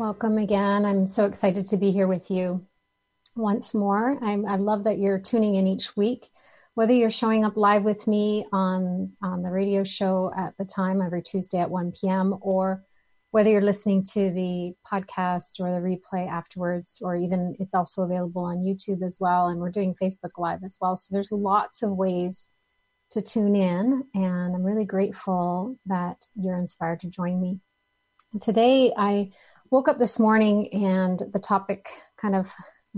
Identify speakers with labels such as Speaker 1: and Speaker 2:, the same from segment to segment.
Speaker 1: Welcome again. I'm so excited to be here with you once more. I'm, i love that you're tuning in each week, whether you're showing up live with me on, on the radio show at the time every Tuesday at 1 p.m., or whether you're listening to the podcast or the replay afterwards, or even it's also available on YouTube as well. And we're doing Facebook Live as well. So there's lots of ways to tune in. And I'm really grateful that you're inspired to join me. Today, I woke up this morning and the topic kind of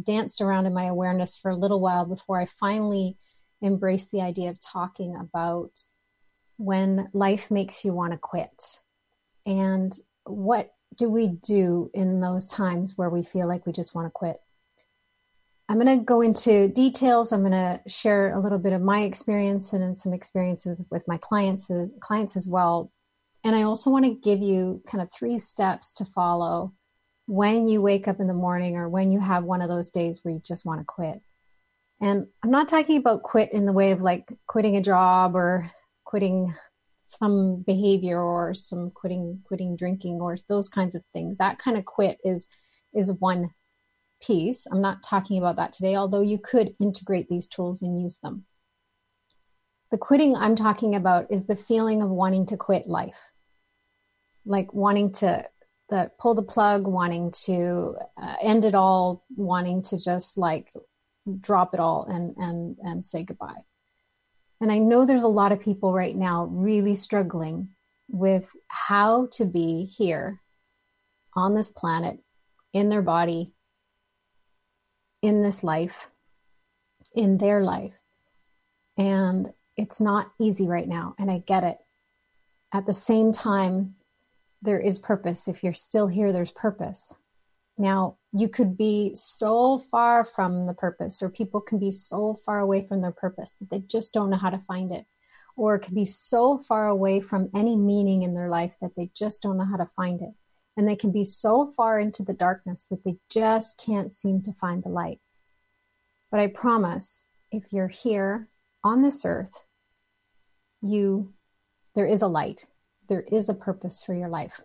Speaker 1: danced around in my awareness for a little while before I finally embraced the idea of talking about when life makes you want to quit. And what do we do in those times where we feel like we just want to quit? I'm going to go into details. I'm going to share a little bit of my experience and some experiences with my clients, uh, clients as well. And I also want to give you kind of three steps to follow when you wake up in the morning or when you have one of those days where you just want to quit. And I'm not talking about quit in the way of like quitting a job or quitting some behavior or some quitting quitting drinking or those kinds of things. That kind of quit is is one piece. I'm not talking about that today although you could integrate these tools and use them the quitting i'm talking about is the feeling of wanting to quit life like wanting to the pull the plug wanting to uh, end it all wanting to just like drop it all and and and say goodbye and I know there's a lot of people right now really struggling with how to be here on this planet, in their body, in this life, in their life. And it's not easy right now. And I get it. At the same time, there is purpose. If you're still here, there's purpose. Now, you could be so far from the purpose, or people can be so far away from their purpose that they just don't know how to find it, or can be so far away from any meaning in their life that they just don't know how to find it. And they can be so far into the darkness that they just can't seem to find the light. But I promise, if you're here on this earth, you, there is a light, there is a purpose for your life.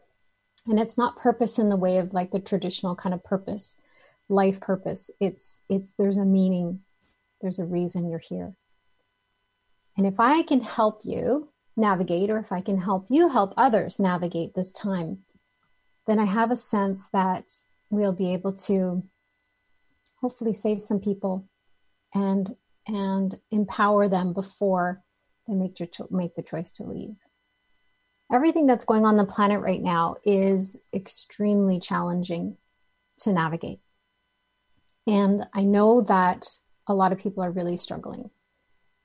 Speaker 1: And it's not purpose in the way of like the traditional kind of purpose life purpose. It's it's there's a meaning. There's a reason you're here. And if i can help you navigate or if i can help you help others navigate this time then i have a sense that we'll be able to hopefully save some people and and empower them before they make cho- make the choice to leave everything that's going on the planet right now is extremely challenging to navigate. And I know that a lot of people are really struggling.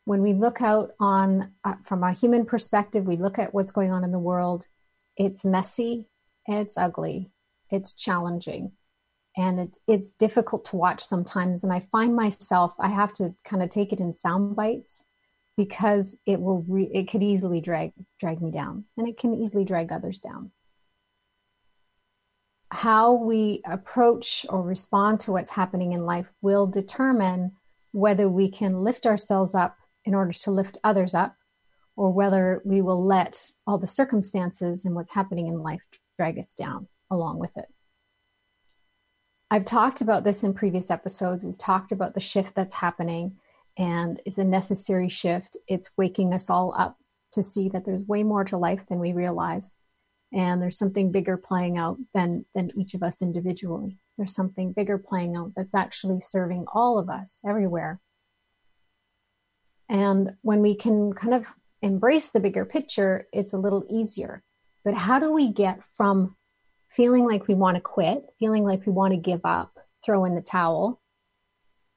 Speaker 1: When we look out on uh, from a human perspective, we look at what's going on in the world. It's messy, it's ugly, it's challenging, and it's it's difficult to watch sometimes. And I find myself I have to kind of take it in sound bites because it will re- it could easily drag drag me down and it can easily drag others down how we approach or respond to what's happening in life will determine whether we can lift ourselves up in order to lift others up or whether we will let all the circumstances and what's happening in life drag us down along with it I've talked about this in previous episodes. We've talked about the shift that's happening and it's a necessary shift. It's waking us all up to see that there's way more to life than we realize. And there's something bigger playing out than, than each of us individually. There's something bigger playing out that's actually serving all of us everywhere. And when we can kind of embrace the bigger picture, it's a little easier. But how do we get from feeling like we want to quit, feeling like we want to give up, throw in the towel,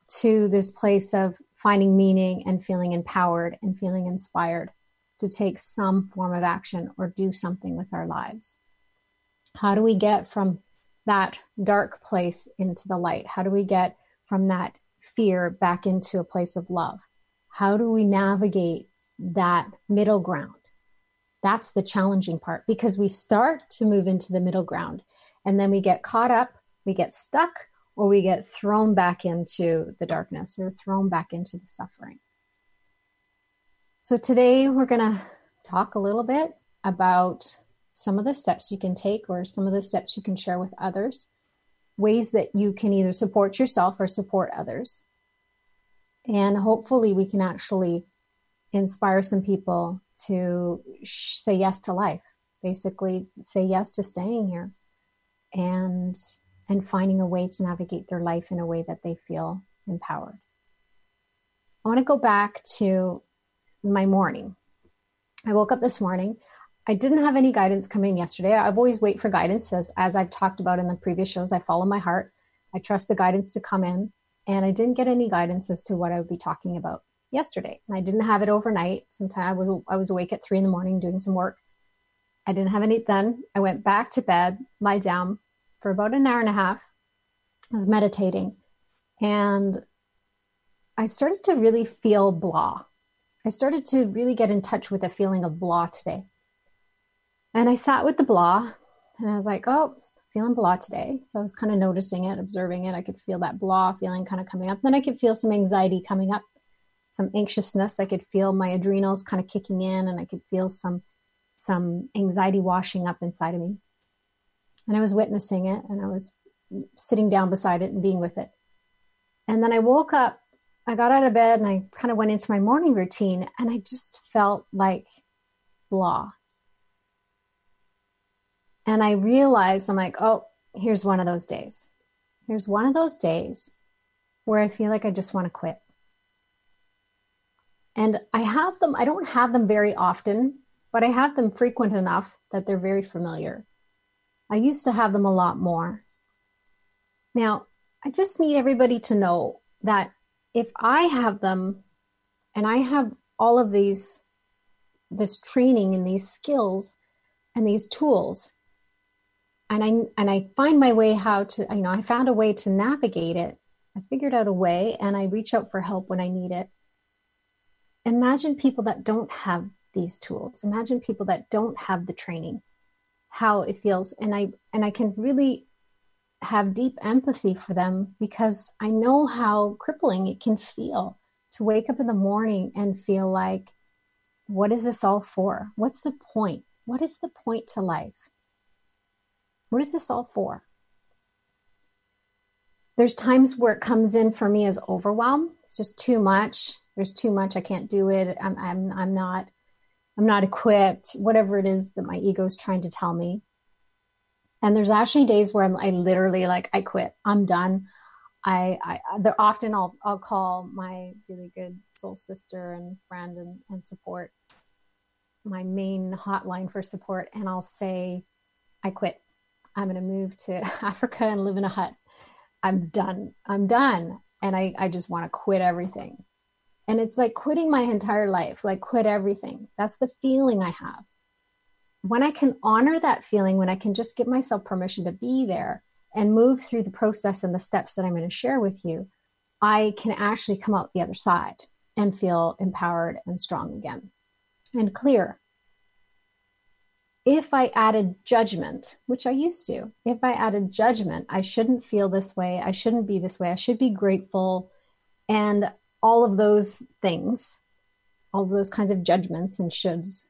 Speaker 1: to this place of finding meaning and feeling empowered and feeling inspired to take some form of action or do something with our lives. How do we get from that dark place into the light? How do we get from that fear back into a place of love? How do we navigate that middle ground? That's the challenging part because we start to move into the middle ground and then we get caught up, we get stuck, or we get thrown back into the darkness or thrown back into the suffering. So today we're going to talk a little bit about some of the steps you can take or some of the steps you can share with others, ways that you can either support yourself or support others. And hopefully we can actually inspire some people to sh- say yes to life, basically say yes to staying here and and finding a way to navigate their life in a way that they feel empowered. I want to go back to my morning. I woke up this morning. I didn't have any guidance come in yesterday. I've always wait for guidance as as I've talked about in the previous shows. I follow my heart. I trust the guidance to come in, and I didn't get any guidance as to what I would be talking about yesterday. I didn't have it overnight. Sometimes I was I was awake at three in the morning doing some work. I didn't have any then. I went back to bed, lie down for about an hour and a half. I was meditating, and I started to really feel blah. I started to really get in touch with a feeling of blah today. And I sat with the blah and I was like, oh, feeling blah today. So I was kind of noticing it, observing it. I could feel that blah feeling kind of coming up. Then I could feel some anxiety coming up, some anxiousness. I could feel my adrenals kind of kicking in and I could feel some some anxiety washing up inside of me. And I was witnessing it and I was sitting down beside it and being with it. And then I woke up I got out of bed and I kind of went into my morning routine and I just felt like blah. And I realized I'm like, oh, here's one of those days. Here's one of those days where I feel like I just want to quit. And I have them, I don't have them very often, but I have them frequent enough that they're very familiar. I used to have them a lot more. Now, I just need everybody to know that if I have them and I have all of these, this training and these skills and these tools, and I and I find my way how to, you know, I found a way to navigate it. I figured out a way and I reach out for help when I need it. Imagine people that don't have these tools. Imagine people that don't have the training, how it feels. And I and I can really have deep empathy for them because I know how crippling it can feel to wake up in the morning and feel like, what is this all for? What's the point? What is the point to life? What is this all for? There's times where it comes in for me as overwhelm. It's just too much. There's too much. I can't do it. I'm, I'm, I'm not, I'm not equipped. Whatever it is that my ego is trying to tell me. And there's actually days where I'm I literally like I quit. I'm done. I, I there often I'll I'll call my really good soul sister and friend and, and support my main hotline for support and I'll say I quit. I'm going to move to Africa and live in a hut. I'm done. I'm done. And I, I just want to quit everything. And it's like quitting my entire life, like quit everything. That's the feeling I have. When I can honor that feeling, when I can just give myself permission to be there and move through the process and the steps that I'm going to share with you, I can actually come out the other side and feel empowered and strong again. And clear. If I added judgment, which I used to, if I added judgment, I shouldn't feel this way, I shouldn't be this way, I should be grateful, and all of those things, all of those kinds of judgments and shoulds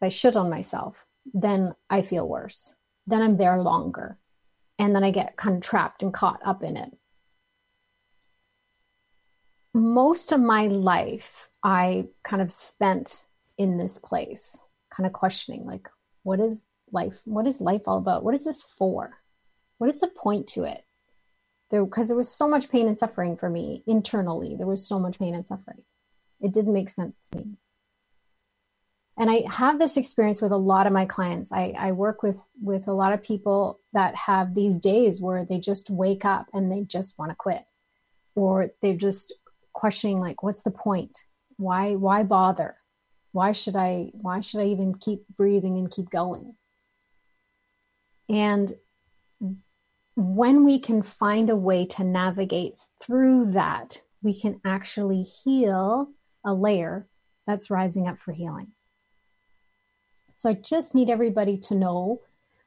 Speaker 1: if I shit on myself, then I feel worse. Then I'm there longer. And then I get kind of trapped and caught up in it. Most of my life, I kind of spent in this place, kind of questioning like, what is life? What is life all about? What is this for? What is the point to it? There, because there was so much pain and suffering for me internally. There was so much pain and suffering. It didn't make sense to me and I have this experience with a lot of my clients. I, I, work with with a lot of people that have these days where they just wake up and they just want to quit, or they're just questioning like, what's the point? Why why bother? Why should I why should I even keep breathing and keep going? And when we can find a way to navigate through that, we can actually heal a layer that's rising up for healing. So I just need everybody to know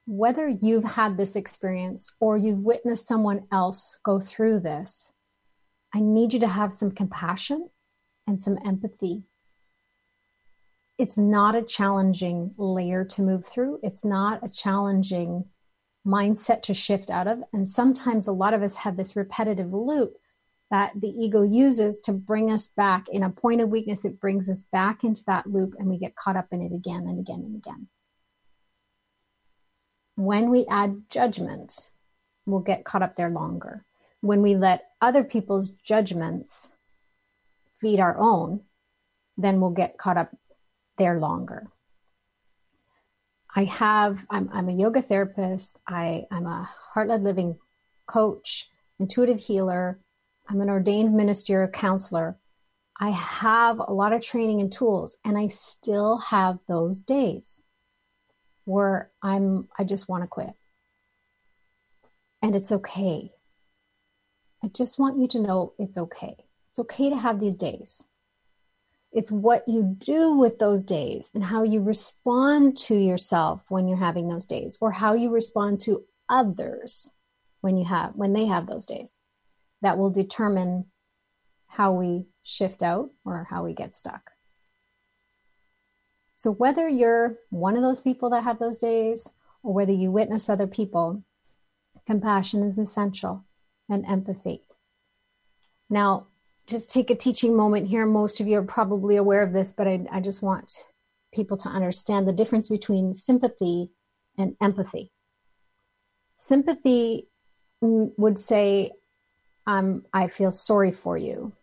Speaker 1: whether you've had this experience or you've witnessed someone else go through this, I need you to have some compassion and some empathy. It's not a challenging layer to move through. It's not a challenging mindset to shift out of. And sometimes a lot of us have this repetitive loop that the ego uses to bring us back in a point of weakness. It brings us back into that loop and we get caught up in it again and again and again. When we add judgment, we'll get caught up there longer. When we let other people's judgments feed our own, then we'll get caught up there longer. I have, I'm, I'm a yoga therapist. I, I'm a heart led living coach, intuitive healer. I'm an ordained ministerial counselor. I have a lot of training and tools, and I still have those days where I'm, I just want to quit. And it's okay. I just want you to know it's okay. It's okay to have these days. It's what you do with those days and how you respond to yourself when you're having those days or how you respond to others when you have when they have those days that will determine how we shift out or how we get stuck. So whether you're one of those people that have those days or whether you witness other people, compassion is essential and empathy. Now, just take a teaching moment here. Most of you are probably aware of this, but I, I just want people to understand the difference between sympathy and empathy. Sympathy would say, um, I feel sorry for you.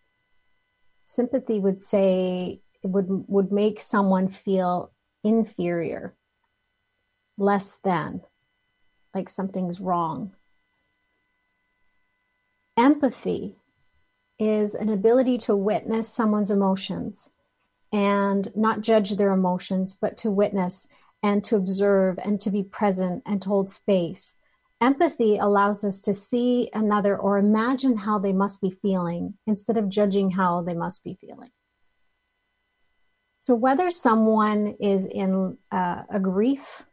Speaker 1: Sympathy would say, it would, would make someone feel inferior, less than, like something's wrong. Empathy is an ability to witness someone's emotions and not judge their emotions, but to witness and to observe and to be present and to hold space. Empathy allows us to see another or imagine how they must be feeling instead of judging how they must be feeling. So, whether someone is in uh, a grief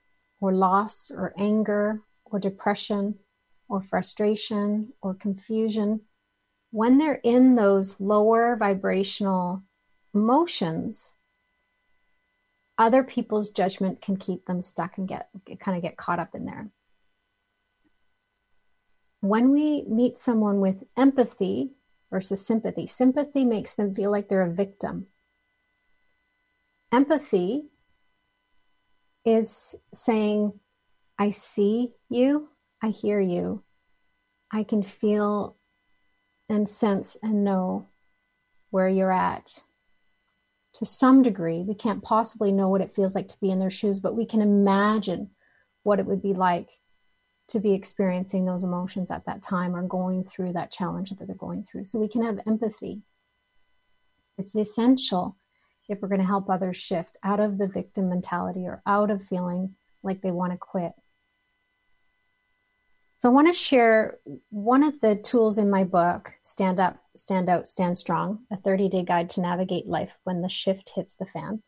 Speaker 1: or loss or anger or depression or frustration or confusion, when they're in those lower vibrational emotions, other people's judgment can keep them stuck and get kind of get caught up in there. When we meet someone with empathy versus sympathy, sympathy makes them feel like they're a victim. Empathy is saying, I see you, I hear you, I can feel and sense and know where you're at. To some degree, we can't possibly know what it feels like to be in their shoes, but we can imagine what it would be like to be experiencing those emotions at that time or going through that challenge that they're going through. So we can have empathy. It's essential if we're going to help others shift out of the victim mentality or out of feeling like they want to quit so I want to share one of the tools in my book, Stand Up, Stand Out, Stand Strong, a 30 day guide to navigate life when the shift hits the fan.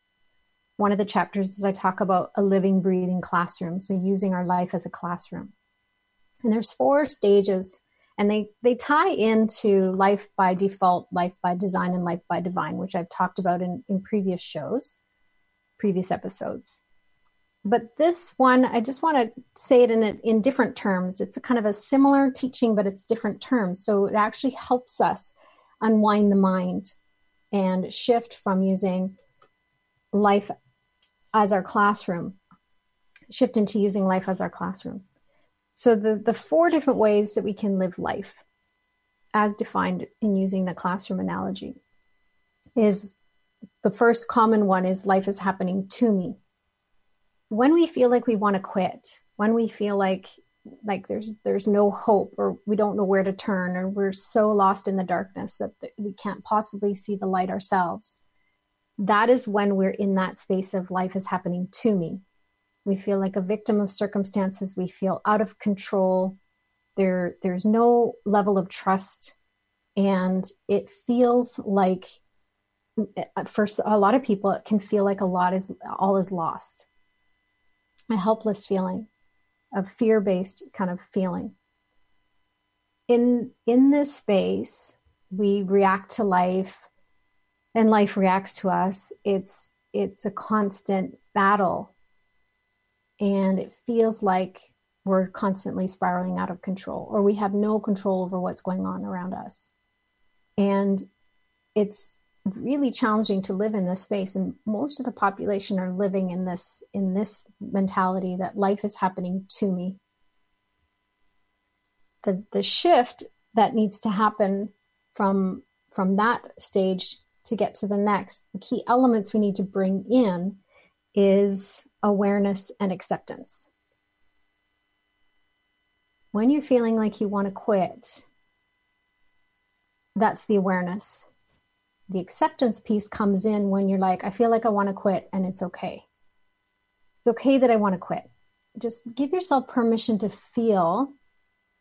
Speaker 1: One of the chapters is I talk about a living, breathing classroom. So using our life as a classroom. And there's four stages and they, they tie into life by default, life by design, and life by divine, which I've talked about in, in previous shows, previous episodes but this one, I just want to say it in a, in different terms. It's a kind of a similar teaching, but it's different terms. So it actually helps us unwind the mind and shift from using life as our classroom, shift into using life as our classroom. So the the four different ways that we can live life, as defined in using the classroom analogy, is the first common one is life is happening to me when we feel like we want to quit, when we feel like like there's there's no hope or we don't know where to turn or we're so lost in the darkness that we can't possibly see the light ourselves that is when we're in that space of life is happening to me. We feel like a victim of circumstances. We feel out of control. There, there's no level of trust. And it feels like, mm, uh, for a lot of people, it can feel like a lot is all is lost. A helpless feeling, a fear-based kind of feeling. In in this space, we react to life and life reacts to us. It's it's a constant battle. And it feels like we're constantly spiraling out of control or we have no control over what's going on around us. And it's really challenging to live in this space and most of the population are living in this in this mentality that life is happening to me. The the shift that needs to happen from from that stage to get to the next the key elements we need to bring in is awareness and acceptance. When you're feeling like you want to quit that's the awareness the acceptance piece comes in when you're like i feel like i want to quit and it's okay it's okay that i want to quit just give yourself permission to feel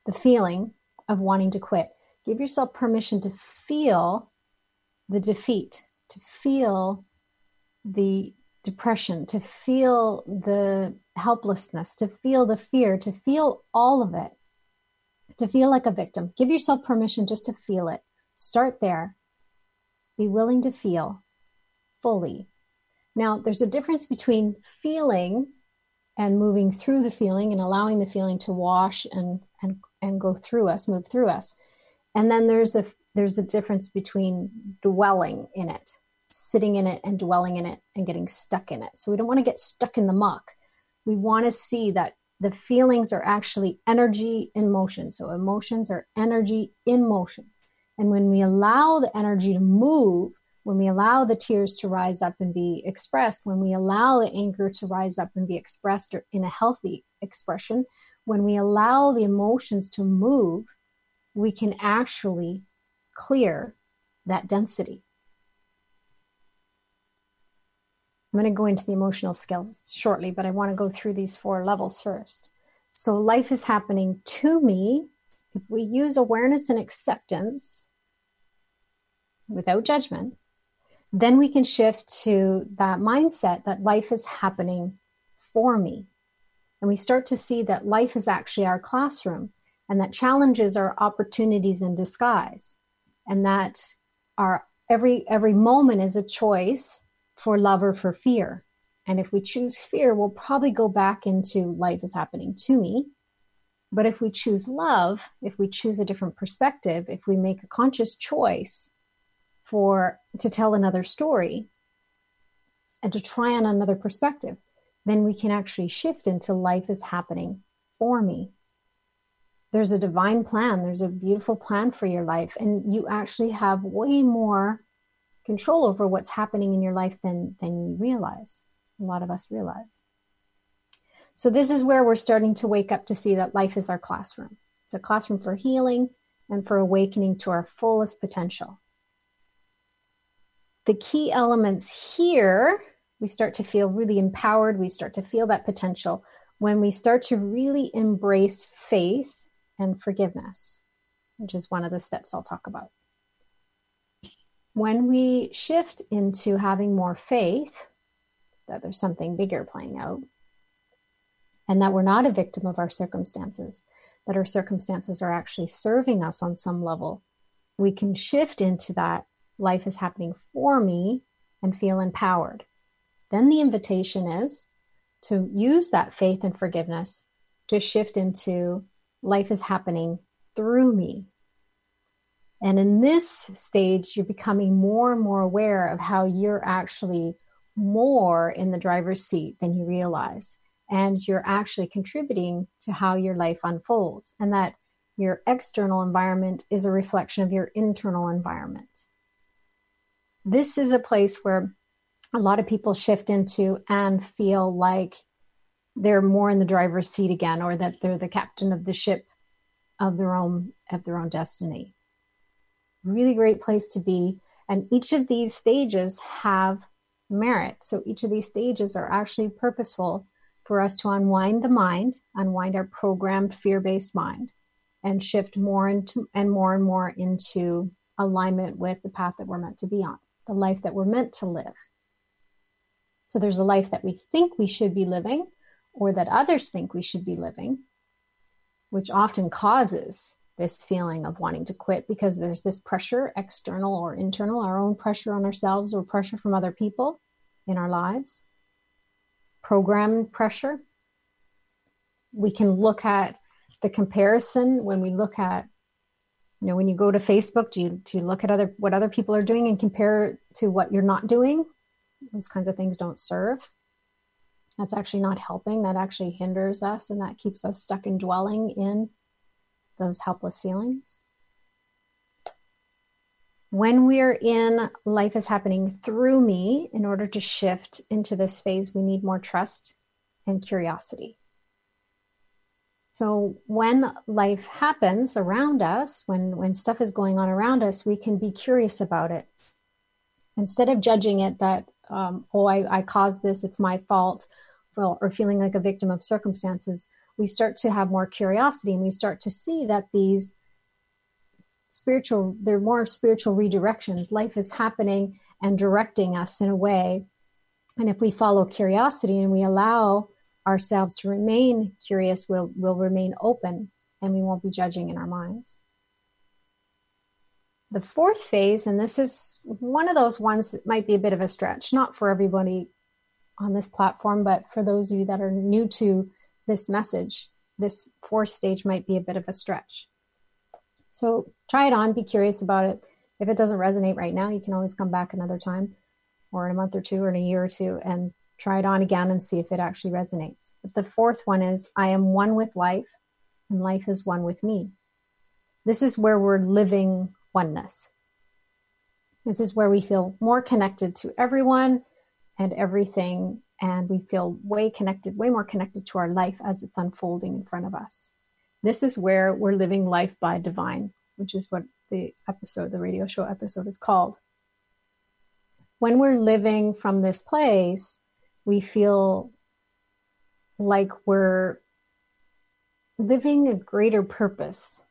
Speaker 1: the feeling of wanting to quit Give yourself permission to feel the defeat, to feel the depression, to feel the helplessness, to feel the fear, to feel all of it, to feel like a victim. Give yourself permission just to feel it. Start there. Be willing to feel fully. Now, there's a difference between feeling and moving through the feeling and allowing the feeling to wash and, and, and go through us, move through us. And then there's a there's the difference between dwelling in it, sitting in it and dwelling in it and getting stuck in it. So we don't want to get stuck in the muck. We want to see that the feelings are actually energy in motion. So emotions are energy in motion. And when we allow the energy to move, when we allow the tears to rise up and be expressed, when we allow the anger to rise up and be expressed in a healthy expression, when we allow the emotions to move, we can actually clear that density. I'm going to go into the emotional skills shortly, but I want to go through these four levels first. So, life is happening to me. If we use awareness and acceptance without judgment, then we can shift to that mindset that life is happening for me. And we start to see that life is actually our classroom and that challenges are opportunities in disguise and that our every every moment is a choice for love or for fear and if we choose fear we'll probably go back into life is happening to me but if we choose love if we choose a different perspective if we make a conscious choice for to tell another story and to try on another perspective then we can actually shift into life is happening for me. There's a divine plan. There's a beautiful plan for your life. And you actually have way more control over what's happening in your life than than you realize. A lot of us realize. So this is where we're starting to wake up to see that life is our classroom. It's a classroom for healing and for awakening to our fullest potential the key elements here we start to feel really empowered we start to feel that potential when we start to really embrace faith and forgiveness, which is one of the steps I'll talk about. When we shift into having more faith that there's something bigger playing out, and that we're not a victim of our circumstances, that our circumstances are actually serving us on some level, we can shift into that life is happening for me and feel empowered. Then the invitation is to use that faith and forgiveness to shift into life is happening through me. And in this stage, you're becoming more and more aware of how you're actually more in the driver's seat than you realize. And you're actually contributing to how your life unfolds, and that your external environment is a reflection of your internal environment. This is a place where a lot of people shift into and feel like they're more in the driver's seat again or that they're the captain of the ship of their own of their own destiny. Really great place to be. And each of these stages have merit. So each of these stages are actually purposeful for us to unwind the mind, unwind our programmed fear based mind, and shift more into and more and more into alignment with the path that we're meant to be on, the life that we're meant to live. So there's a life that we think we should be living or that others think we should be living, which often causes this feeling of wanting to quit because there's this pressure, external or internal, our own pressure on ourselves or pressure from other people in our lives, programmed pressure. We can look at the comparison when we look at you know when you go to facebook do you do you look at other what other people are doing and compare to what you're not doing? Those kinds of things don't serve. That's actually not helping. That actually hinders us and that keeps us stuck in dwelling in those helpless feelings. When we're in life is happening through me in order to shift into this phase we need more trust and curiosity so when life happens around us, when, when stuff is going on around us, we can be curious about it. Instead of judging it that, um, oh, I, I caused this, it's my fault, or, or feeling like a victim of circumstances, we start to have more curiosity and we start to see that these spiritual, they're more spiritual redirections. Life is happening and directing us in a way. And if we follow curiosity and we allow ourselves to remain curious, we'll, we'll remain open and we won't be judging in our minds. The fourth phase, and this is one of those ones that might be a bit of a stretch, not for everybody on this platform, but for those of you that are new to this message, this fourth stage might be a bit of a stretch. So try it on, be curious about it. If it doesn't resonate right now, you can always come back another time or in a month or two or in a year or two and try it on again and see if it actually resonates. But the fourth one is I am one with life and life is one with me. This is where we're living oneness. This is where we feel more connected to everyone and everything, and we feel way connected, way more connected to our life as it's unfolding in front of us. This is where we're living life by divine, which is what the episode, the radio show episode is called. When we're living from this place, we feel like we're living a greater purpose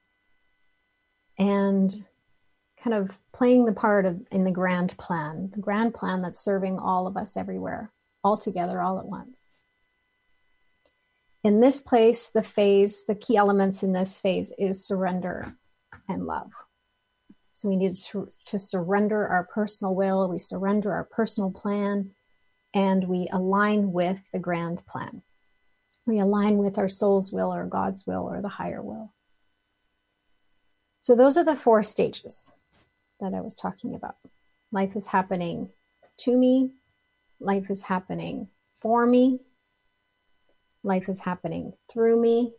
Speaker 1: and kind of playing the part of in the grand plan, the grand plan that's serving all of us everywhere, all together, all at once. In this place, the phase, the key elements in this phase is surrender and love. So we need to, to surrender our personal will, we surrender our personal plan, and we align with the grand plan. We align with our soul's will or God's will or the higher will. So, those are the four stages that I was talking about. Life is happening to me, life is happening for me, life is happening through me,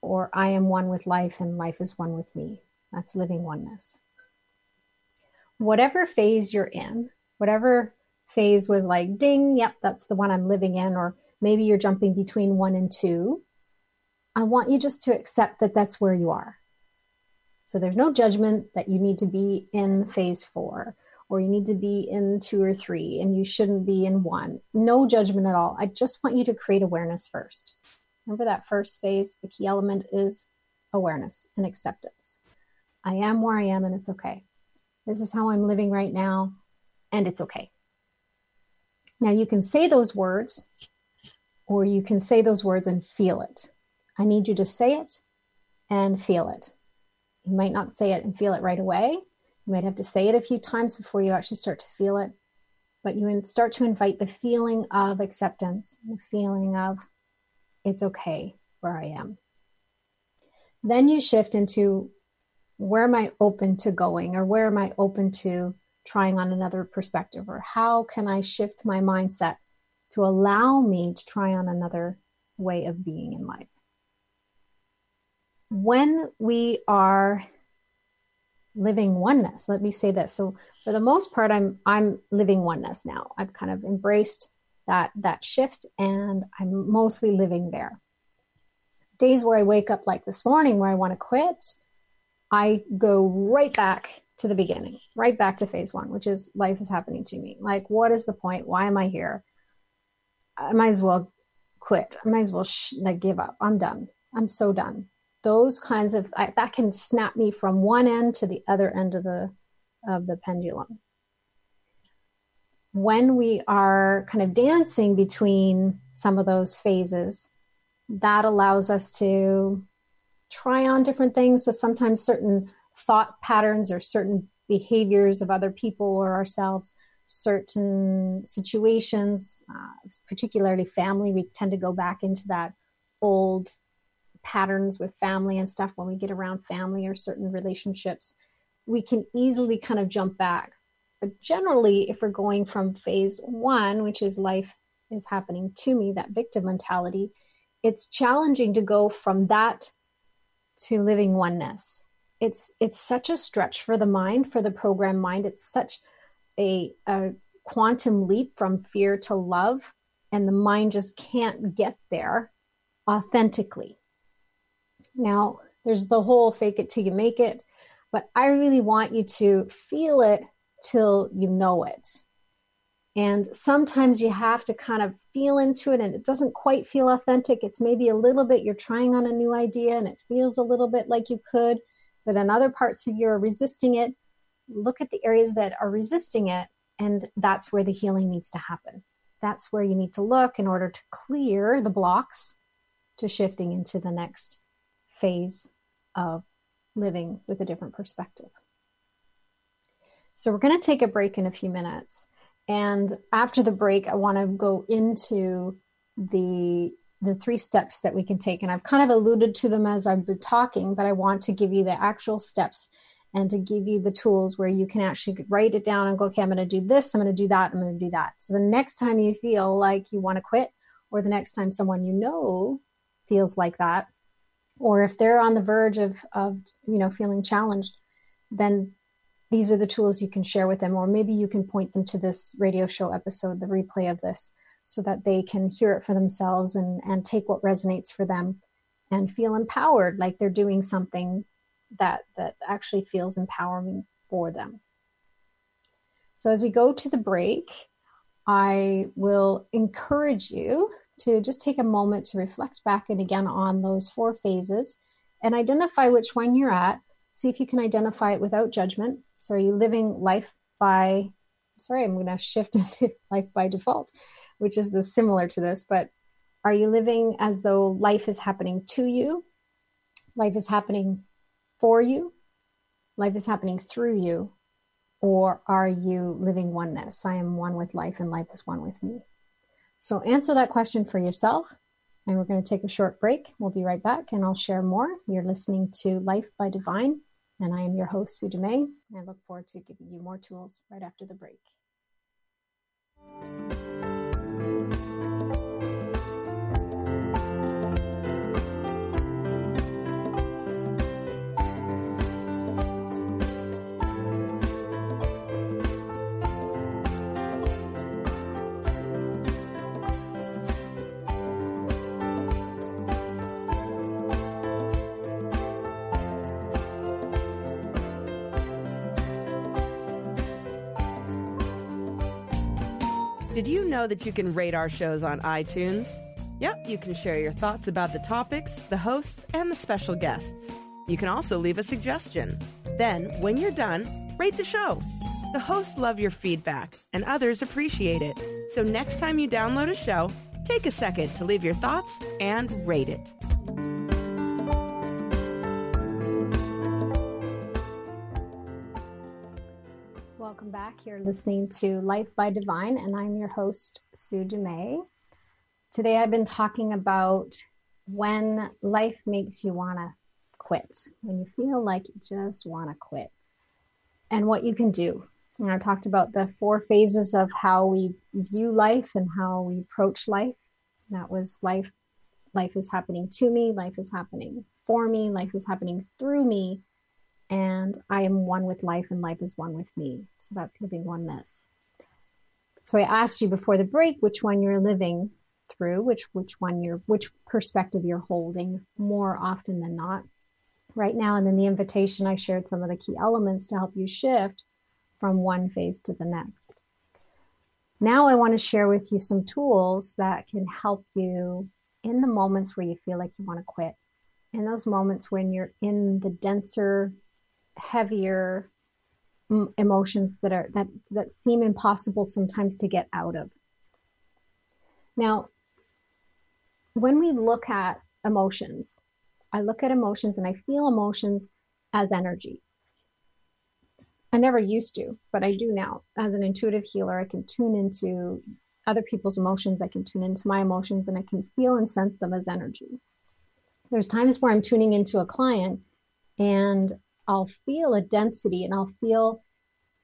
Speaker 1: or I am one with life and life is one with me. That's living oneness. Whatever phase you're in, whatever phase was like, ding, yep, that's the one I'm living in, or maybe you're jumping between one and two. I want you just to accept that that's where you are. So there's no judgment that you need to be in phase four or you need to be in two or three and you shouldn't be in one. No judgment at all. I just want you to create awareness first. Remember that first phase, the key element is awareness and acceptance. I am where I am and it's okay. This is how I'm living right now and it's okay. Now you can say those words, or you can say those words and feel it. I need you to say it and feel it. You might not say it and feel it right away. You might have to say it a few times before you actually start to feel it. But you start to invite the feeling of acceptance, the feeling of it's okay where I am. Then you shift into where am I open to going or where am I open to trying on another perspective or how can I shift my mindset to allow me to try on another way of being in life. When we are living oneness, let me say this. So for the most part, I'm I'm living oneness now. I've kind of embraced that that shift and I'm mostly living there. Days where I wake up like this morning where I want to quit, I go right back to the beginning, right back to phase one, which is life is happening to me. Like, what is the point? Why am I here? I might as well quit. I might as well sh- like give up. I'm done. I'm so done. Those kinds of I, that can snap me from one end to the other end of the of the pendulum. When we are kind of dancing between some of those phases, that allows us to try on different things. So sometimes certain thought patterns or certain behaviors of other people or ourselves, certain situations, uh, particularly family, we tend to go back into that old patterns with family and stuff when we get around family or certain relationships. We can easily kind of jump back. But generally, if we're going from phase one, which is life is happening to me, that victim mentality, it's challenging to go from that to living oneness. It's it's such a stretch for the mind, for the program mind. It's such a, a quantum leap from fear to love, and the mind just can't get there authentically. Now, there's the whole fake it till you make it, but I really want you to feel it till you know it. And sometimes you have to kind of feel into it and it doesn't quite feel authentic. It's maybe a little bit you're trying on a new idea and it feels a little bit like you could, but in other parts of you are resisting it. Look at the areas that are resisting it, and that's where the healing needs to happen. That's where you need to look in order to clear the blocks to shifting into the next phase of living with a different perspective. So, we're going to take a break in a few minutes. And after the break, I want to go into the the three steps that we can take. And I've kind of alluded to them as I've been talking, but I want to give you the actual steps and to give you the tools where you can actually write it down and go, okay, I'm going to do this, I'm going to do that, I'm going to do that. So the next time you feel like you want to quit, or the next time someone you know feels like that, or if they're on the verge of, of you know, feeling challenged, then these are the tools you can share with them, or maybe you can point them to this radio show episode, the replay of this, so that they can hear it for themselves and, and take what resonates for them and feel empowered, like they're doing something that that actually feels empowering for them. So as we go to the break, I will encourage you to just take a moment to reflect back and again on those four phases and identify which one you're at. See if you can identify it without judgment so are you living life by, sorry, I'm going to shift life by default, which is the similar to this, but are you living as though life is happening to you? Life is happening for you? Life is happening through you? Or are you living oneness? I am one with life and life is one with me. So answer that question for yourself. And we're going to take a short break. We'll be right back and I'll share more. You're listening to Life by Divine and I am your host, Sue Dumais. I look forward to giving you more tools right after the break.
Speaker 2: Did you know that you can rate our shows on iTunes? Yep, you can share your thoughts about the topics, the hosts, and the special guests. You can also leave a suggestion. Then, when you're done, rate the show. The hosts love your feedback, and others appreciate it. So, next time you download a show, take a second to leave your thoughts and rate it.
Speaker 1: Welcome back. You're listening to Life by Divine, and I'm your host, Sue Dumais. Today I've been talking about when life makes you want to quit, when you feel like you just want to quit, and what you can do. And I talked about the four phases of how we view life and how we approach life. That was life. Life is happening to me. Life is happening for me. Life is happening through me and I am one with life and life is one with me. So that's living oneness. So I asked you before the break which one you're living through, which which one you're which perspective you're holding more often than not. right now. And then the invitation, I shared some of the key elements to help you shift from one phase to the next. Now, I want to share with you some tools that can help you in the moments where you feel like you want to quit, in those moments when you're in the denser, heavier mm, emotions that are that that seem impossible sometimes to get out of. Now, when we look at emotions, I look at emotions and I feel emotions as energy. I never used to, but I do now. As an intuitive healer, I can tune into other people's emotions, I can tune into my emotions, and I can feel and sense them as energy. There's times where I'm tuning into a client and I'll feel a density and I'll feel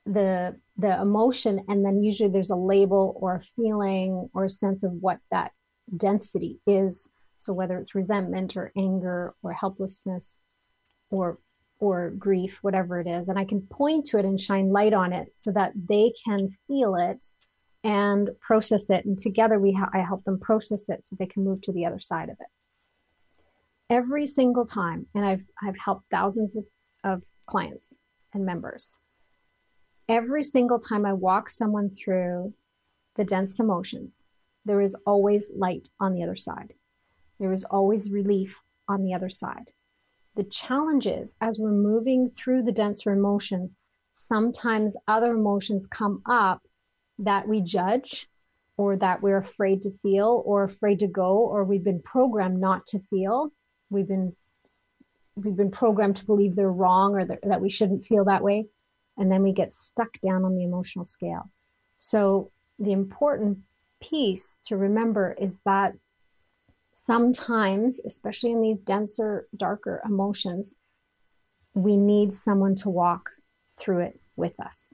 Speaker 1: the the emotion and then usually there's a label or a feeling or a sense of what that density is. So whether it's resentment or anger or helplessness or or grief whatever it is and i can point to it and shine light on it so that they can feel it and process it. And together we ha- i help them process it so they can move to the other side of it. Every single time and i've i've helped thousands of, of clients and members every single time I walk someone through the dense emotions, there is always light on the other side. There is always relief on the other side. The challenge is, as we're moving through the denser emotions, sometimes other emotions come up that we judge or that we're afraid to feel or afraid to go or we've been programmed not to feel. We've been we've been programmed to believe they're wrong or that, we shouldn't feel that way and then we get stuck down on the emotional scale. So the important piece to remember is that sometimes, especially in these denser, darker emotions, we need someone to walk through it with us.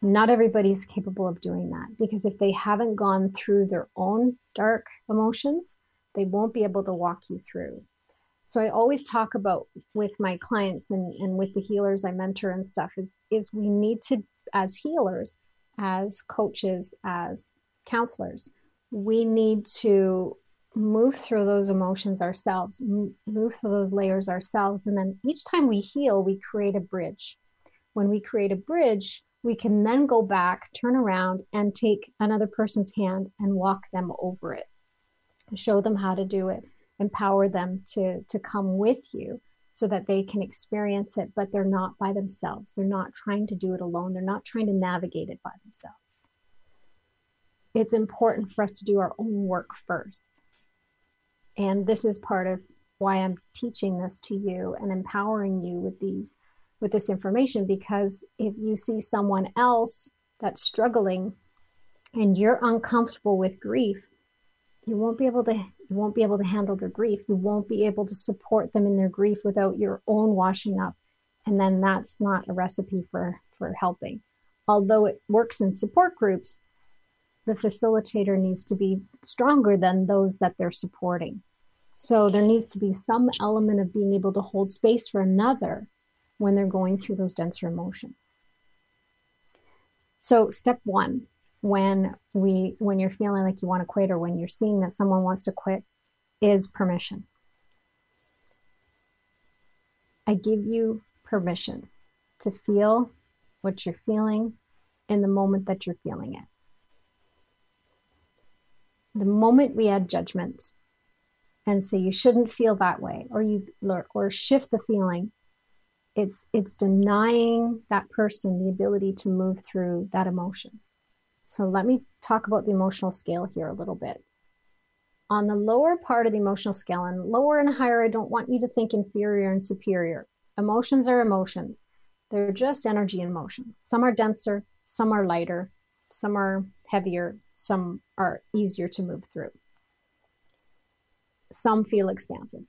Speaker 1: Not everybody's capable of doing that because if they haven't gone through their own dark emotions, they won't be able to walk you through. So I always talk about with my clients and, and with the healers I mentor and stuff is is we need to as healers, as coaches, as counselors, we need to move through those emotions ourselves, move through those layers ourselves. And then each time we heal, we create a bridge. When we create a bridge, we can then go back, turn around, and take another person's hand and walk them over it, show them how to do it empower them to to come with you so that they can experience it but they're not by themselves. They're not trying to do it alone. They're not trying to navigate it by themselves. It's important for us to do our own work first. And this is part of why i'm teaching this to you and empowering you with these with this information because if you see someone else that's struggling and you're uncomfortable with grief you won't be able to you won't be able to handle their grief. You won't be able to support them in their grief without your own washing up. And then that's not a recipe for, for helping. Although it works in support groups, the facilitator needs to be stronger than those that they're supporting. So there needs to be some element of being able to hold space for another when they're going through those denser emotions. So, step one when we when you're feeling like you want to quit or when you're seeing that someone wants to quit is permission. I give you permission to feel what you're feeling in the moment that you're feeling it. The moment we add judgment and say you shouldn't feel that way or you or shift the feeling it's it's denying that person the ability to move through that emotion so let me talk about the emotional scale here a little bit. On the lower part of the emotional scale, and lower and higher, I don't want you to think inferior and superior. Emotions are emotions. They're just energy and motion. Some are denser, some are lighter, some are heavier, some are easier to move through. Some feel expansive.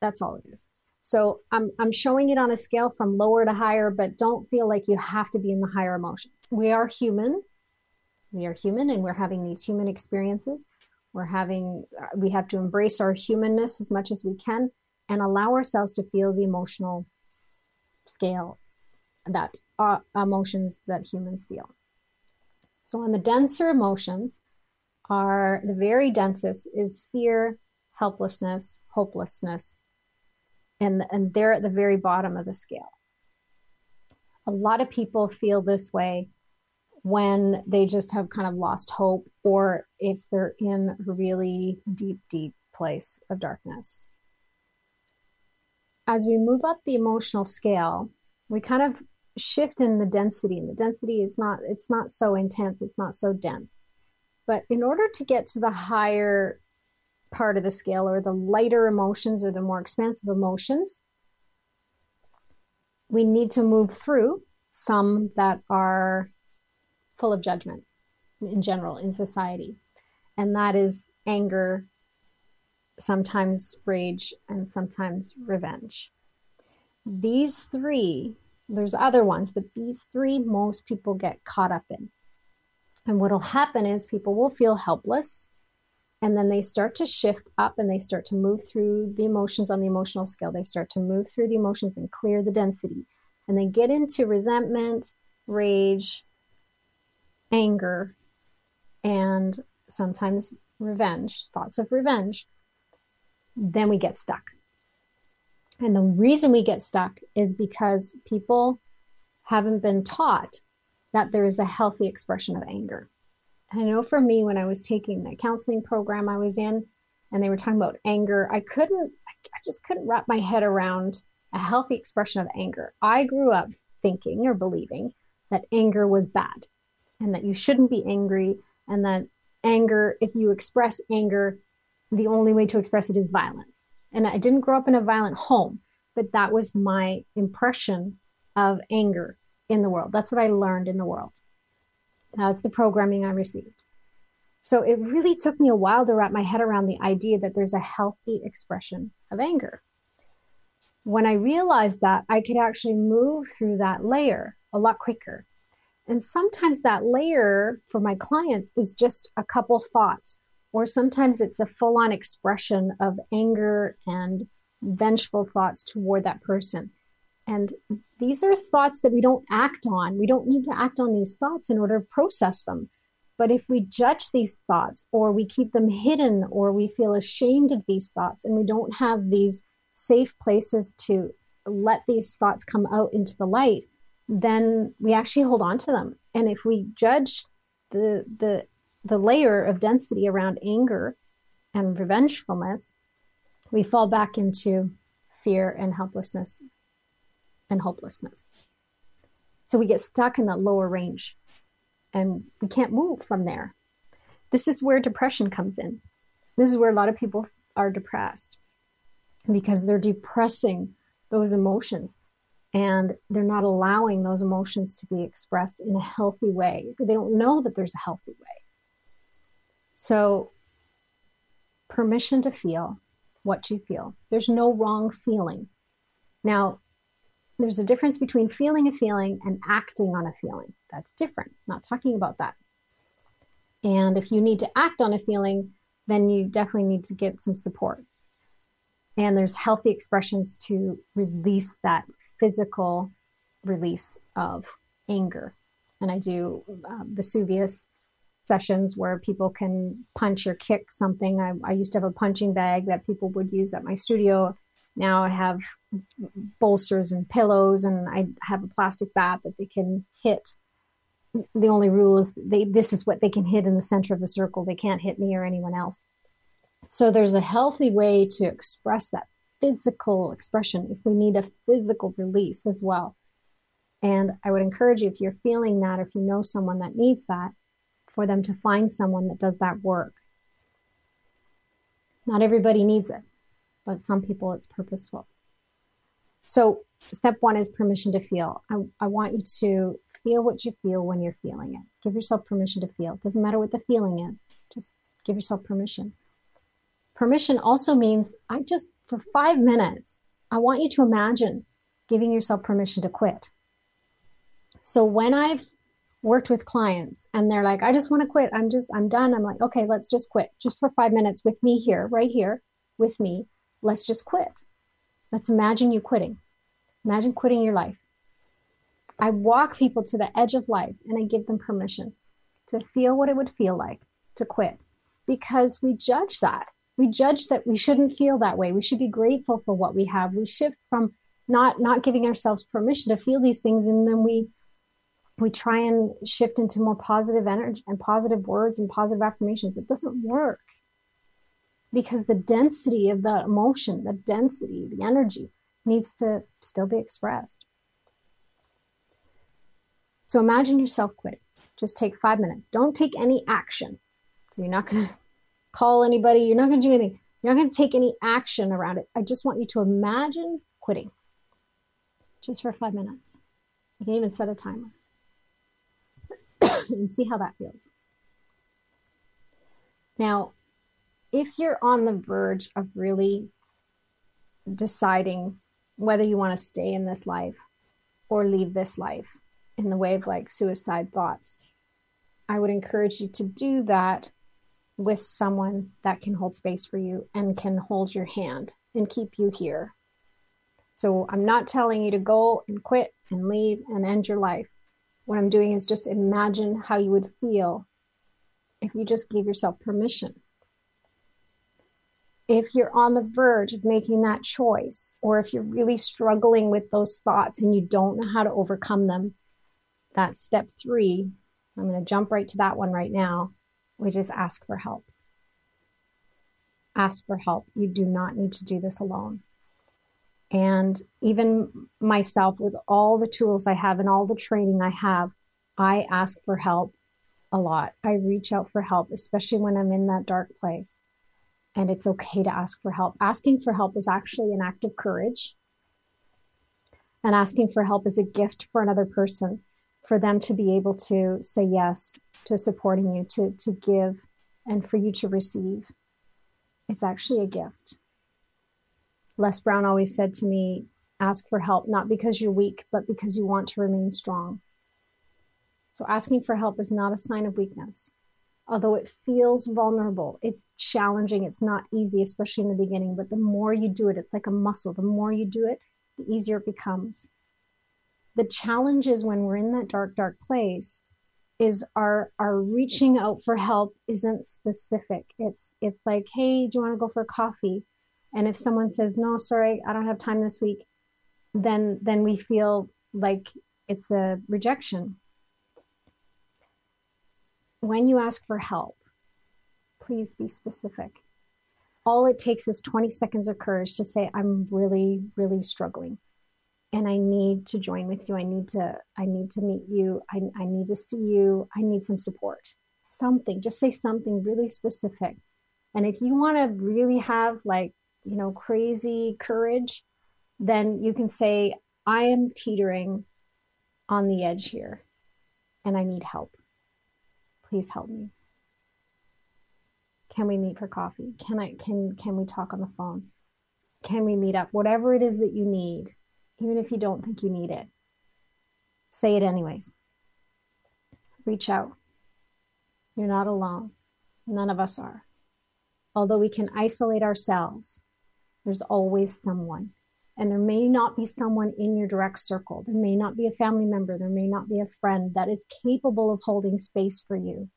Speaker 1: That's all it is. So I'm, I'm showing it on a scale from lower to higher, but don't feel like you have to be in the higher emotions. We are human we are human and we're having these human experiences we're having uh, we have to embrace our humanness as much as we can and allow ourselves to feel the emotional scale that uh, emotions that humans feel so on the denser emotions are the very densest is fear helplessness hopelessness And, and they're at the very bottom of the scale. A lot of people feel this way when they just have kind of lost hope or if they're in a really deep, deep place of darkness. As we move up the emotional scale, we kind of shift in the density and the density is not it's not so intense it's not so dense but in order to get to the higher part of the scale or the lighter emotions or the more expansive emotions we need to move through some that are full of judgment in general in society and that is anger sometimes rage and sometimes revenge these three there's other ones, but these three most people get caught up in. And what'll happen is people will feel helpless and then they start to shift up and they start to move through the emotions on the emotional scale. They start to move through the emotions and clear the density. And they get into resentment, rage, anger, and sometimes revenge, thoughts of revenge. Then we get stuck. And the reason we get stuck is because people haven't been taught that there is a healthy expression of anger. I know for me, when I was taking the counseling program I was in, and they were talking about anger, I couldn't, I just couldn't wrap my head around a healthy expression of anger. I grew up thinking or believing that anger was bad and that you shouldn't be angry, and that anger, if you express anger, the only way to express it is violence. And I didn't grow up in a violent home, but that was my impression of anger in the world. That's what I learned in the world. That's the programming I received. So it really took me a while to wrap my head around the idea that there's a healthy expression of anger. When I realized that, I could actually move through that layer a lot quicker. And sometimes that layer for my clients is just a couple thoughts or sometimes it's a full on expression of anger and vengeful thoughts toward that person. And these are thoughts that we don't act on. We don't need to act on these thoughts in order to process them. But if we judge these thoughts or we keep them hidden or we feel ashamed of these thoughts and we don't have these safe places to let these thoughts come out into the light, then we actually hold on to them. And if we judge the the the layer of density around anger and revengefulness, we fall back into fear and helplessness and hopelessness. So we get stuck in that lower range and we can't move from there. This is where depression comes in. This is where a lot of people are depressed because they're depressing those emotions and they're not allowing those emotions to be expressed in a healthy way. They don't know that there's a healthy way. So, permission to feel what you feel. There's no wrong feeling. Now, there's a difference between feeling a feeling and acting on a feeling. That's different. not talking about that. And if you need to act on a feeling, then you definitely need to get some support. And there's healthy expressions to release that physical release of anger. And I do uh, Vesuvius sessions where people can punch or kick something. I, I used to have a punching bag that people would use at my studio. Now I have bolsters and pillows, and I have a plastic bat that they can hit. The only rule is they this is what they can hit in the center of the circle. They can't hit me or anyone else. So there's a healthy way to express that physical expression if we need a physical release as well. And I would encourage you if you're feeling that, if you know someone that needs that, for them to find someone that does that work. Not everybody needs it, but some people it's purposeful. So, step one is permission to feel. I, I want you to feel what you feel when you're feeling it. Give yourself permission to feel. It doesn't matter what the feeling is, just give yourself permission. Permission also means I just, for five minutes, I want you to imagine giving yourself permission to quit. So when I've worked with clients and they're like, I just want to quit. I'm just, I'm done. I'm like, okay, let's just quit just for five minutes with me here, right here with me. Let's just quit. Let's imagine you quitting. Imagine quitting your life. I walk people to the edge of life and I give them permission to feel what it would feel like to quit because we judge that. We judge that we shouldn't feel that way. We should be grateful for what we have. We shift from not not giving ourselves permission to feel these things and then we we try and shift into more positive energy and positive words and positive affirmations. It doesn't work because the density of the emotion, the density, the energy needs to still be expressed. So imagine yourself quitting. Just take five minutes. Don't take any action. So you're not going to call anybody. You're not going to do anything. You're not going to take any action around it. I just want you to imagine quitting just for five minutes. You can even set a timer and see how that feels. Now, if you're on the verge of really deciding whether you want to stay in this life or leave this life in the way of like suicide thoughts, I would encourage you to do that with someone that can hold space for you and can hold your hand and keep you here. So I'm not telling you to go and quit and leave and end your life. What I'm doing is just imagine how you would feel if you just gave yourself permission. If you're on the verge of making that choice, or if you're really struggling with those thoughts and you don't know how to overcome them, that's step three. I'm going to jump right to that one right now, which is ask for help. Ask for help. You do not need to do this alone. And even myself, with all the tools I have and all the training I have, I ask for help a lot. I reach out for help, especially when I'm in that dark place. And it's okay to ask for help. Asking for help is actually an act of courage. And asking for help is a gift for another person, for them to be able to say yes to supporting you, to, to give, and for you to receive. It's actually a gift. Les Brown always said to me, ask for help, not because you're weak, but because you want to remain strong. So asking for help is not a sign of weakness. Although it feels vulnerable, it's challenging, it's not easy, especially in the beginning. But the more you do it, it's like a muscle. The more you do it, the easier it becomes. The challenge is when we're in that dark, dark place, is our our reaching out for help isn't specific. It's it's like, hey, do you want to go for coffee? And if someone says, no, sorry, I don't have time this week, then, then we feel like it's a rejection. When you ask for help, please be specific. All it takes is 20 seconds of courage to say, I'm really, really struggling and I need to join with you. I need to, I need to meet you. I, I need to see you. I need some support. Something, just say something really specific. And if you want to really have like you know, crazy courage, then you can say, I am teetering on the edge here and I need help. Please help me. Can we meet for coffee? Can I can can we talk on the phone? Can we meet up? Whatever it is that you need, even if you don't think you need it. Say it anyways. Reach out. You're not alone. None of us are. Although we can isolate ourselves, there's always someone. And there may not be someone in your direct circle. There may not be a family member. There may not be a friend that is capable of holding space for you.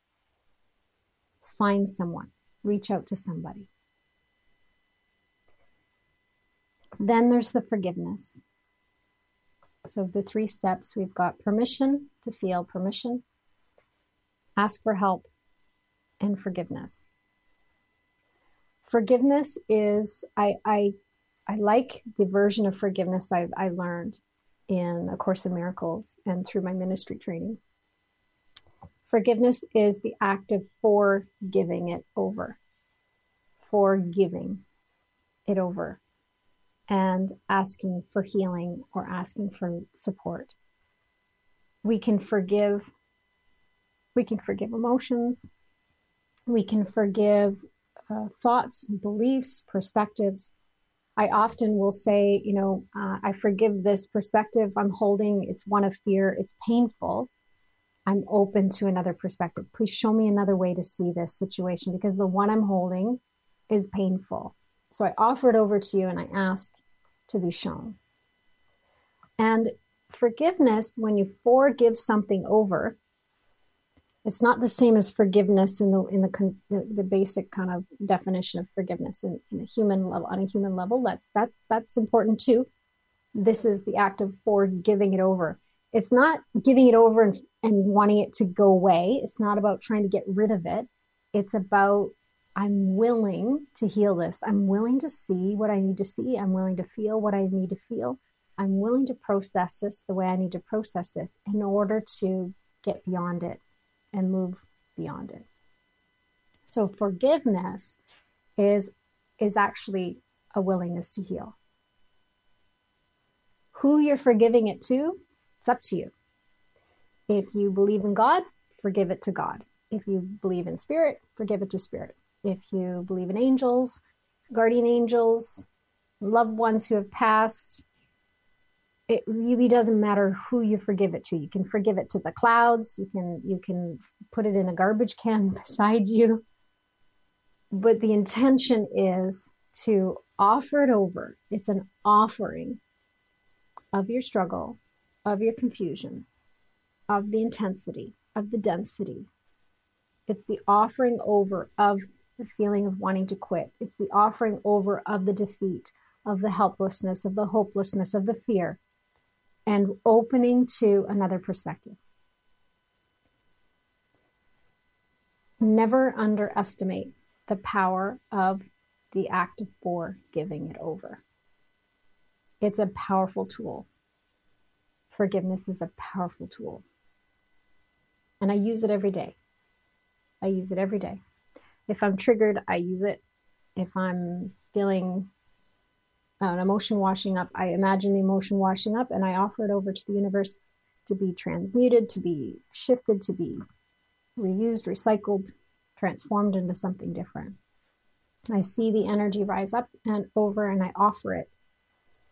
Speaker 1: Find someone, reach out to somebody. Then there's the forgiveness. So, the three steps we've got permission to feel permission, ask for help, and forgiveness. Forgiveness is I I I like the version of forgiveness I've, I learned in A Course in Miracles and through my ministry training. Forgiveness is the act of forgiving it over, forgiving it over, and asking for healing or asking for support. We can forgive. We can forgive emotions. We can forgive uh, thoughts, beliefs, perspectives. I often will say, you know, uh, I forgive this perspective I'm holding. It's one of fear. It's painful. I'm open to another perspective. Please show me another way to see this situation because the one I'm holding is painful. So I offer it over to you and I ask to be shown. And forgiveness, when you forgive something over, It's not the same as forgiveness in the in the the, basic kind of definition of forgiveness in, in a human level on a human level. That's that's that's important too. This is the act of forgiving it over. It's not giving it over and, and wanting it to go away. It's not about trying to get rid of it. It's about I'm willing to heal this. I'm willing to see what I need to see. I'm willing to feel what I need to feel. I'm willing to process this the way I need to process this in order to get beyond it and move beyond it. So forgiveness is is actually a willingness to heal. Who you're forgiving it to, it's up to you. If you believe in God, forgive it to God. If you believe in spirit, forgive it to spirit if you believe in angels, guardian angels, loved ones who have passed, it really doesn't matter who you forgive it to. You can forgive it to the clouds, you can you can put it in a garbage can beside you. But the intention is to offer it over. It's an offering of your struggle, of your confusion, of the intensity, of the density. It's the offering over of the feeling of wanting to quit. It's the offering over of the defeat, of the helplessness, of the hopelessness, of the fear, and opening to another perspective. Never underestimate the power of the act of for giving it over. It's a powerful tool. Forgiveness is a powerful tool. And I use it every day. I use it every day. If I'm triggered, I use it. If I'm feeling uh, an emotion washing up, I imagine the emotion washing up and I offer it over to the universe to be transmuted, to be shifted, to be reused, recycled, transformed into something different. I see the energy rise up and over and I offer it.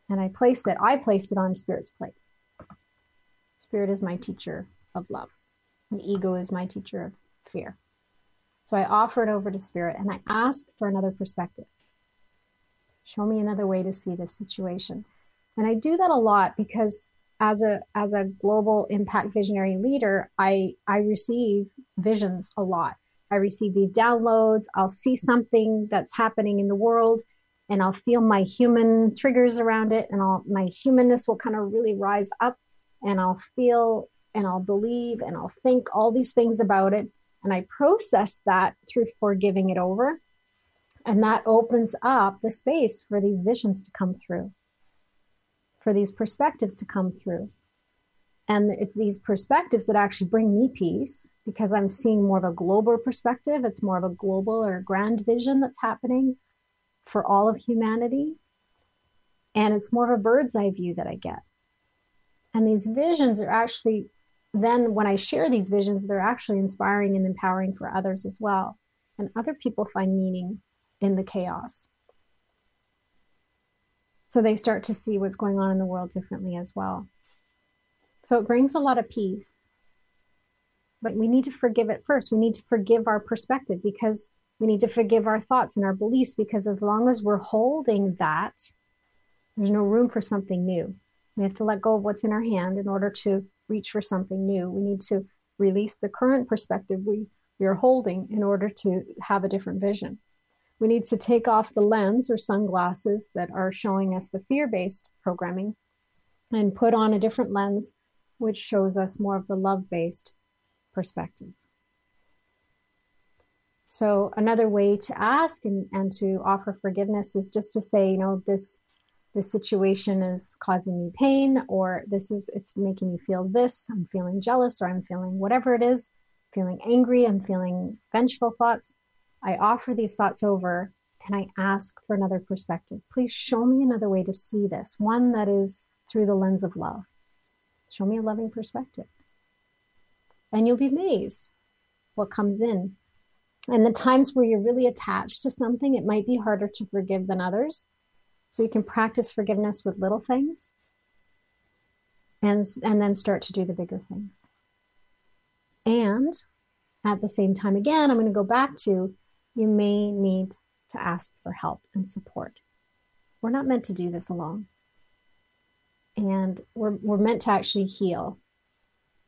Speaker 1: And I place it, I place it on Spirit's plate. Spirit is my teacher of love. And ego is my teacher of fear. So I offer it over to spirit and I ask for another perspective. Show me another way to see this situation. And I do that a lot because as a as a global impact visionary leader, I I receive visions a lot. I receive these downloads. I'll see something that's happening in the world and I'll feel my human triggers around it and I'll my humanness will kind of really rise up and I'll feel and I'll believe and I'll think all these things about it and I process that through forgiving it over. And that opens up the space for these visions to come through, for these perspectives to come through. And it's these perspectives that actually bring me peace because I'm seeing more of a global perspective. It's more of a global or grand vision that's happening for all of humanity. And it's more of a bird's eye view that I get. And these visions are actually then when I share these visions, they're actually inspiring and empowering for others as well. And other people find meaning in the chaos. So they start to see what's going on in the world differently as well. So it brings a lot of peace. But we need to forgive it first. We need to forgive our perspective because we need to forgive our thoughts and our beliefs because as long as we're holding that, there's no room for something new. We have to let go of what's in our hand in order to reach for something new. We need to release the current perspective we, we are holding in order to have a different vision. We need to take off the lens or sunglasses that are showing us the fear based programming and put on a different lens, which shows us more of the love based perspective. So, another way to ask and, and to offer forgiveness is just to say, you know, this this situation is causing me pain or this is it's making me feel this i'm feeling jealous or i'm feeling whatever it is feeling angry i'm feeling vengeful thoughts. I offer these thoughts over and i ask for another perspective? Please show me another way to see this one that is through the lens of love. Show me a loving perspective. And you'll be amazed what comes in. And the times where you're really attached to something it might be harder to forgive than others so you can practice forgiveness with little things and, and then start to do the bigger things. And at the same time, again, I'm going to go back to you may need to ask for help and support. We're not meant to do this alone. And we're, we're meant to actually heal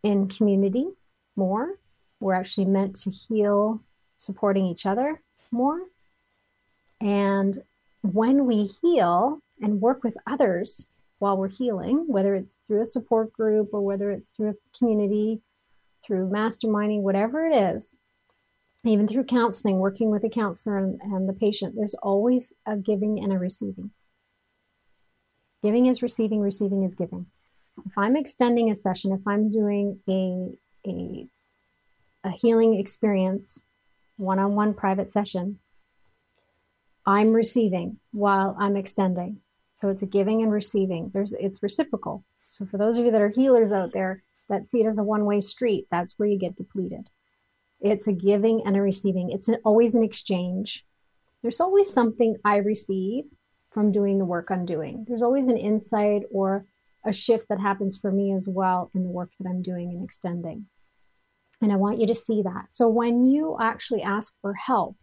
Speaker 1: in community more We're actually meant to heal, supporting each other more. And when we heal and work with others while we're healing, whether it's through a support group or whether it's through a community, through masterminding, whatever it is, even through counseling, working with a counselor and, and the patient, there's always a giving and a receiving. Giving is receiving, receiving is giving. If I'm extending a session, if I'm doing a, a, a healing experience, one on one private session, I'm receiving while I'm extending. So it's a giving and receiving. There's it's reciprocal. So for those of you that are healers out there that see it as a one-way street, that's where you get depleted. It's a giving and a receiving. It's an, always an exchange. There's always something I receive from doing the work I'm doing. There's always an insight or a shift that happens for me as well in the work that I'm doing and extending. And I want you to see that. So when you actually ask for help,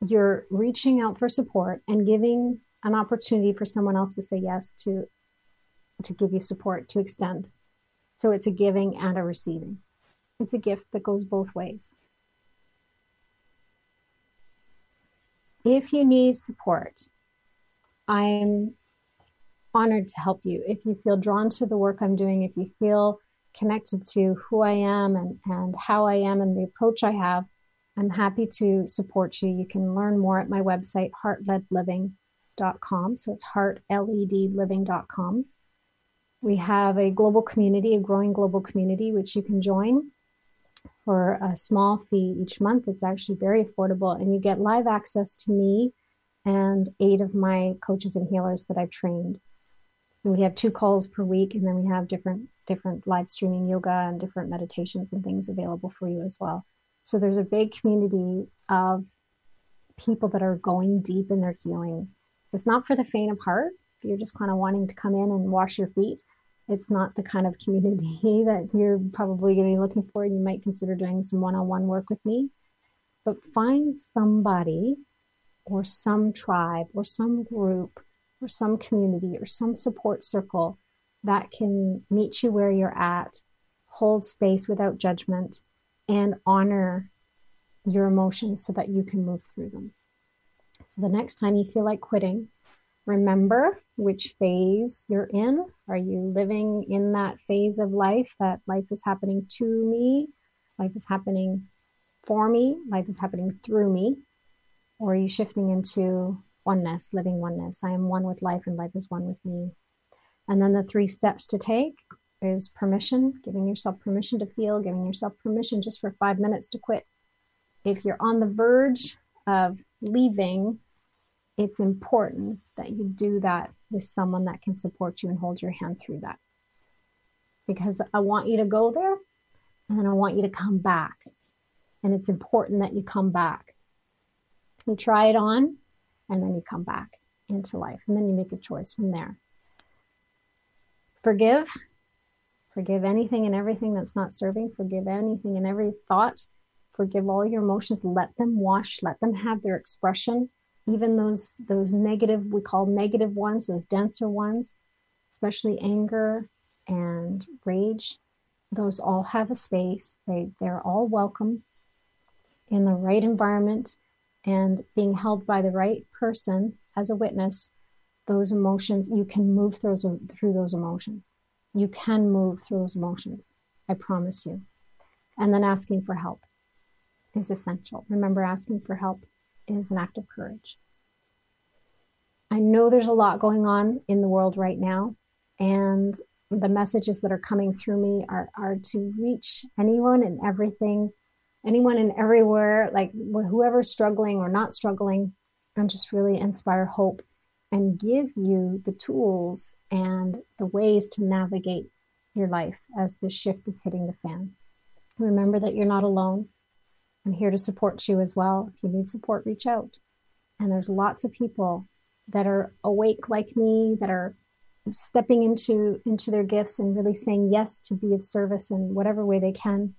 Speaker 1: you're reaching out for support and giving an opportunity for someone else to say yes to to give you support to extend. So it's a giving and a receiving. It's a gift that goes both ways. If you need support, I'm honored to help you. If you feel drawn to the work I'm doing, if you feel connected to who I am and, and how I am and the approach I have, I'm happy to support you. You can learn more at my website, heartledliving.com. So it's heartledliving.com. We have a global community, a growing global community, which you can join for a small fee each month. It's actually very affordable, and you get live access to me and eight of my coaches and healers that I've trained. And we have two calls per week, and then we have different different live streaming yoga and different meditations and things available for you as well. So there's a big community of people that are going deep in their healing. It's not for the faint of heart. If you're just kind of wanting to come in and wash your feet, it's not the kind of community that you're probably going to be looking for. And you might consider doing some one on one work with me. But find somebody or some tribe or some group or some community or some support circle that can meet you where you're at, hold space without judgment, and honor your emotions so that you can move through them. So the next time you feel like quitting, remember which phase you're in. Are you living in that phase of life that life is happening to me? Life is happening for me? Life is happening through me? Or are you shifting into oneness, living oneness? I am one with life and life is one with me. And then the three steps to take is permission, giving yourself permission to feel, giving yourself permission just for five minutes to quit. If you're on the verge of leaving, it's important that you do that with someone that can support you and hold your hand through that. Because I want you to go there and then I want you to come back. And it's important that you come back. You try it on and then you come back into life and then you make a choice from there. Forgive. Forgive anything and everything that's not serving. Forgive anything and every thought. Forgive all your emotions. Let them wash. Let them have their expression even those those negative we call negative ones those denser ones especially anger and rage those all have a space they they're all welcome in the right environment and being held by the right person as a witness those emotions you can move through through those emotions you can move through those emotions i promise you and then asking for help is essential remember asking for help is an act of courage. I know there's a lot going on in the world right now, and the messages that are coming through me are, are to reach anyone and everything, anyone and everywhere, like whoever's struggling or not struggling, and just really inspire hope and give you the tools and the ways to navigate your life as the shift is hitting the fan. Remember that you're not alone. I'm here to support you as well. If you need support, reach out. And there's lots of people that are awake like me, that are stepping into into their gifts and really saying yes to be of service in whatever way they can.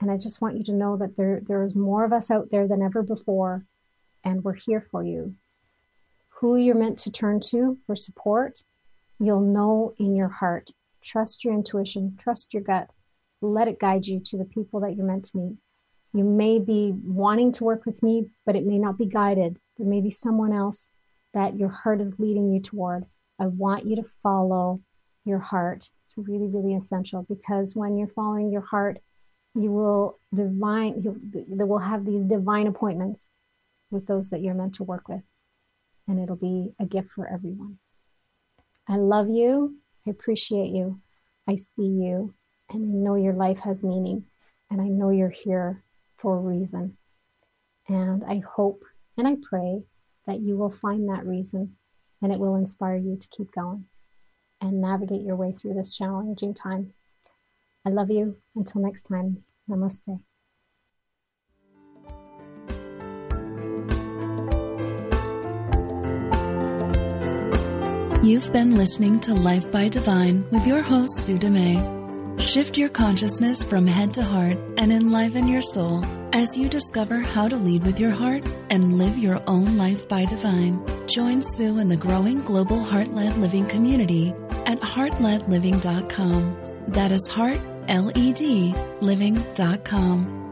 Speaker 1: And I just want you to know that there there's more of us out there than ever before, and we're here for you. Who you're meant to turn to for support, you'll know in your heart. Trust your intuition, trust your gut, let it guide you to the people that you're meant to meet. You may be wanting to work with me, but it may not be guided. There may be someone else that your heart is leading you toward. I want you to follow your heart. It's really, really essential because when you're following your heart, you will divine, you will have these divine appointments with those that you're meant to work with. And it'll be a gift for everyone. I love you. I appreciate you. I see you. And I know your life has meaning. And I know you're here for a reason. And I hope and I pray that you will find that reason and it will inspire you to keep going and navigate your way through this challenging time. I love you. Until next time, namaste.
Speaker 3: You've been listening to Life by Divine with your host, Sue Dumais. Shift your consciousness from head to heart and enliven your soul as you discover how to lead with your heart and live your own life by divine. Join Sue in the growing global heart led living community at heartledliving.com. That is heart, L E D, living.com.